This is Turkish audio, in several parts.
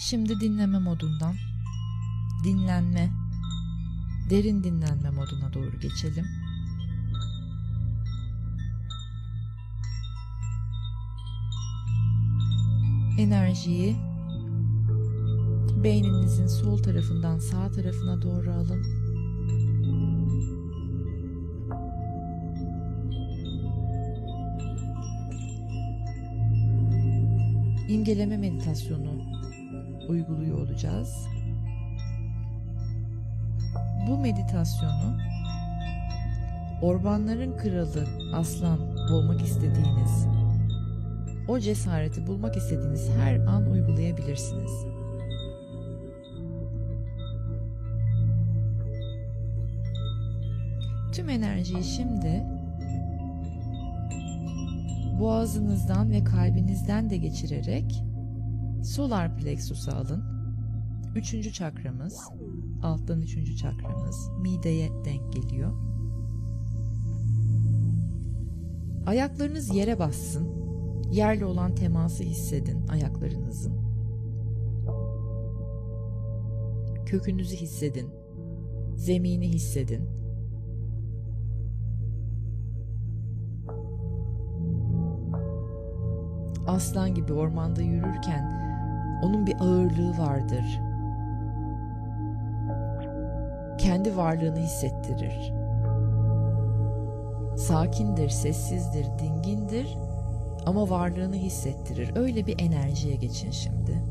Şimdi dinleme modundan dinlenme, derin dinlenme moduna doğru geçelim. Enerjiyi beyninizin sol tarafından sağ tarafına doğru alın. İmgeleme meditasyonu uyguluyor olacağız. Bu meditasyonu ormanların kralı aslan olmak istediğiniz, o cesareti bulmak istediğiniz her an uygulayabilirsiniz. Tüm enerjiyi şimdi boğazınızdan ve kalbinizden de geçirerek solar plexus'a alın. Üçüncü çakramız, alttan üçüncü çakramız mideye denk geliyor. Ayaklarınız yere bassın. Yerle olan teması hissedin ayaklarınızın. Kökünüzü hissedin. Zemini hissedin. Aslan gibi ormanda yürürken onun bir ağırlığı vardır. Kendi varlığını hissettirir. Sakindir, sessizdir, dingindir ama varlığını hissettirir. Öyle bir enerjiye geçin şimdi.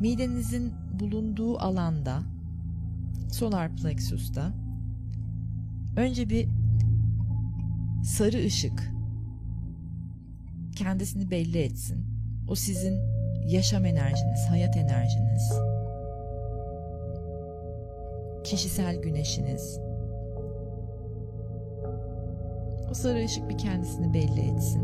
Midenizin bulunduğu alanda solar plexus'ta önce bir sarı ışık kendisini belli etsin. O sizin yaşam enerjiniz, hayat enerjiniz, kişisel güneşiniz. O sarı ışık bir kendisini belli etsin.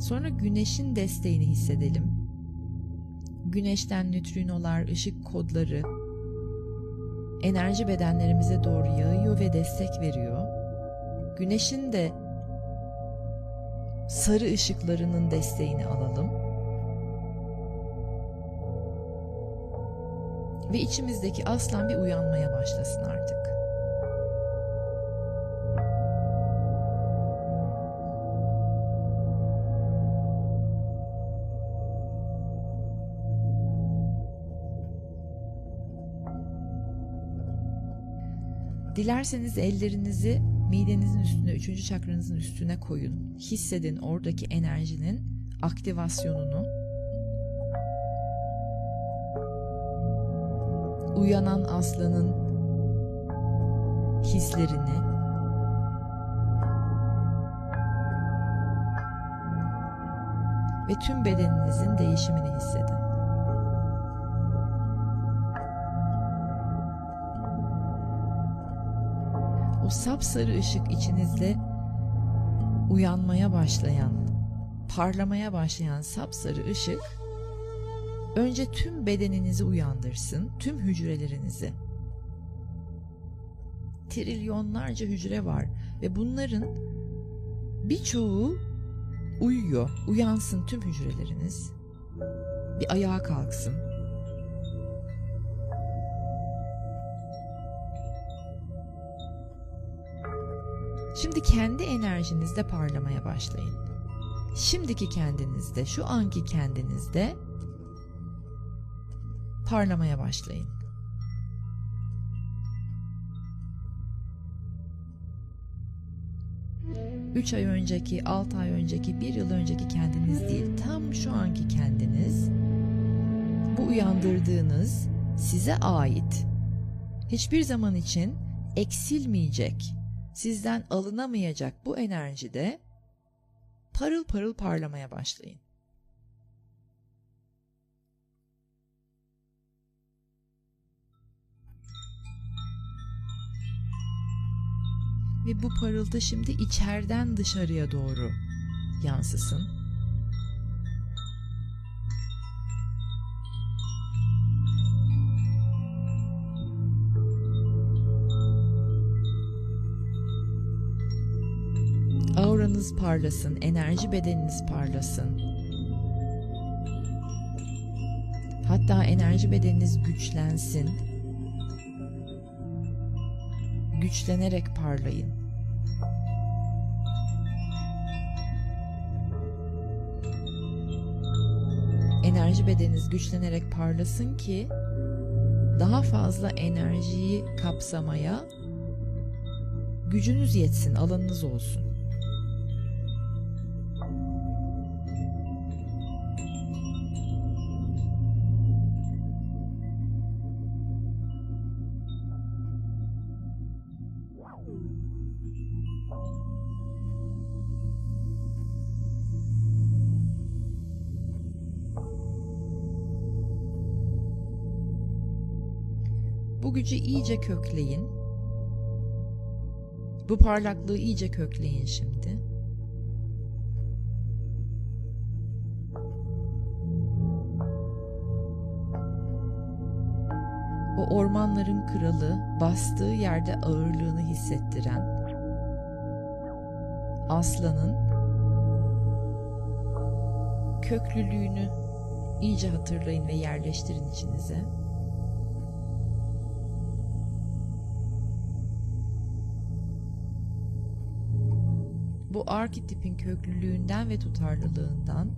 Sonra güneşin desteğini hissedelim. Güneşten nötrinolar, ışık kodları enerji bedenlerimize doğru yağıyor ve destek veriyor. Güneşin de sarı ışıklarının desteğini alalım. Ve içimizdeki aslan bir uyanmaya başlasın artık. Dilerseniz ellerinizi midenizin üstüne, üçüncü çakranızın üstüne koyun. Hissedin oradaki enerjinin aktivasyonunu. Uyanan aslanın hislerini. Ve tüm bedeninizin değişimini hissedin. O sapsarı ışık içinizde uyanmaya başlayan, parlamaya başlayan sapsarı ışık önce tüm bedeninizi uyandırsın, tüm hücrelerinizi. Trilyonlarca hücre var ve bunların birçoğu uyuyor. Uyansın tüm hücreleriniz. Bir ayağa kalksın. Şimdi kendi enerjinizde parlamaya başlayın. Şimdiki kendinizde, şu anki kendinizde parlamaya başlayın. Üç ay önceki, altı ay önceki, bir yıl önceki kendiniz değil, tam şu anki kendiniz, bu uyandırdığınız size ait, hiçbir zaman için eksilmeyecek, sizden alınamayacak bu enerjide parıl parıl parlamaya başlayın. Ve bu parıltı şimdi içeriden dışarıya doğru yansısın. Auranız parlasın, enerji bedeniniz parlasın. Hatta enerji bedeniniz güçlensin. Güçlenerek parlayın. Enerji bedeniniz güçlenerek parlasın ki daha fazla enerjiyi kapsamaya gücünüz yetsin, alanınız olsun. Bu gücü iyice kökleyin. Bu parlaklığı iyice kökleyin şimdi. O ormanların kralı bastığı yerde ağırlığını hissettiren aslanın köklülüğünü iyice hatırlayın ve yerleştirin içinize. Bu arketipin köklülüğünden ve tutarlılığından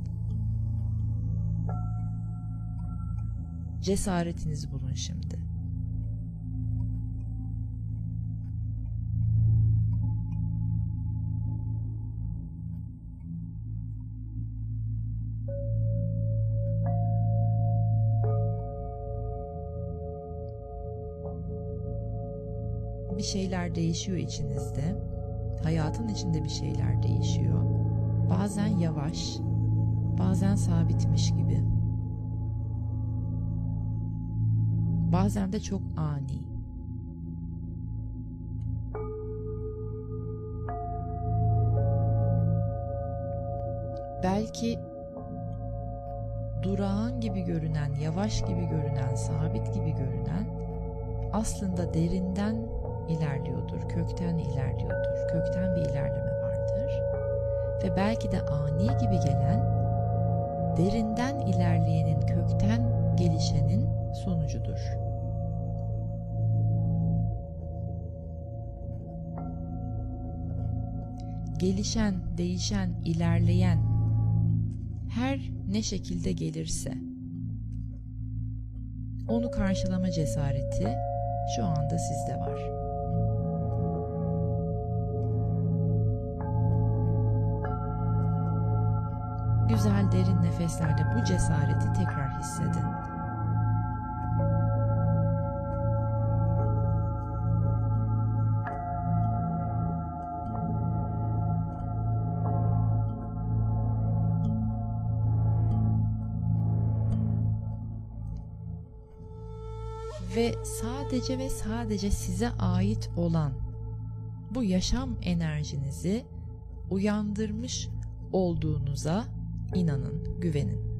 cesaretinizi bulun şimdi. Bir şeyler değişiyor içinizde hayatın içinde bir şeyler değişiyor. Bazen yavaş, bazen sabitmiş gibi. Bazen de çok ani. Belki durağan gibi görünen, yavaş gibi görünen, sabit gibi görünen aslında derinden ilerliyordur, kökten ilerliyordur, kökten bir ilerleme vardır. Ve belki de ani gibi gelen, derinden ilerleyenin kökten gelişenin sonucudur. Gelişen, değişen, ilerleyen her ne şekilde gelirse onu karşılama cesareti şu anda sizde var. Güzel derin nefeslerle bu cesareti tekrar hissedin. Ve sadece ve sadece size ait olan bu yaşam enerjinizi uyandırmış olduğunuza İnanın, güvenin.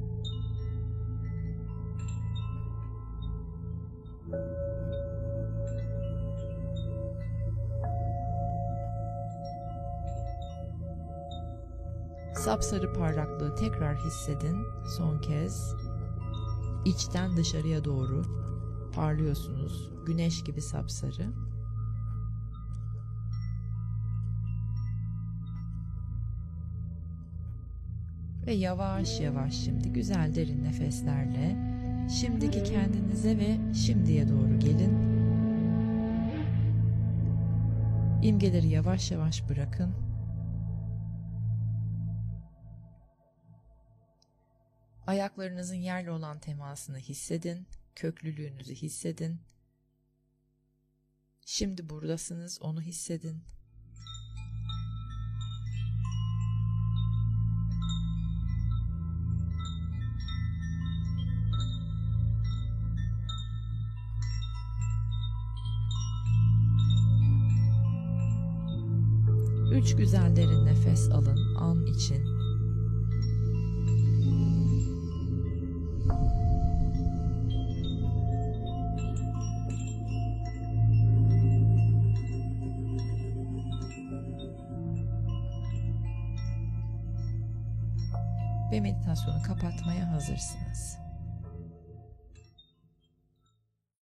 Sapsarı parlaklığı tekrar hissedin. Son kez içten dışarıya doğru parlıyorsunuz. Güneş gibi sapsarı. Ve yavaş yavaş şimdi güzel derin nefeslerle şimdiki kendinize ve şimdiye doğru gelin. İmgeleri yavaş yavaş bırakın. Ayaklarınızın yerle olan temasını hissedin, köklülüğünüzü hissedin. Şimdi buradasınız, onu hissedin. Üç güzel derin nefes alın an için. Ve meditasyonu kapatmaya hazırsınız.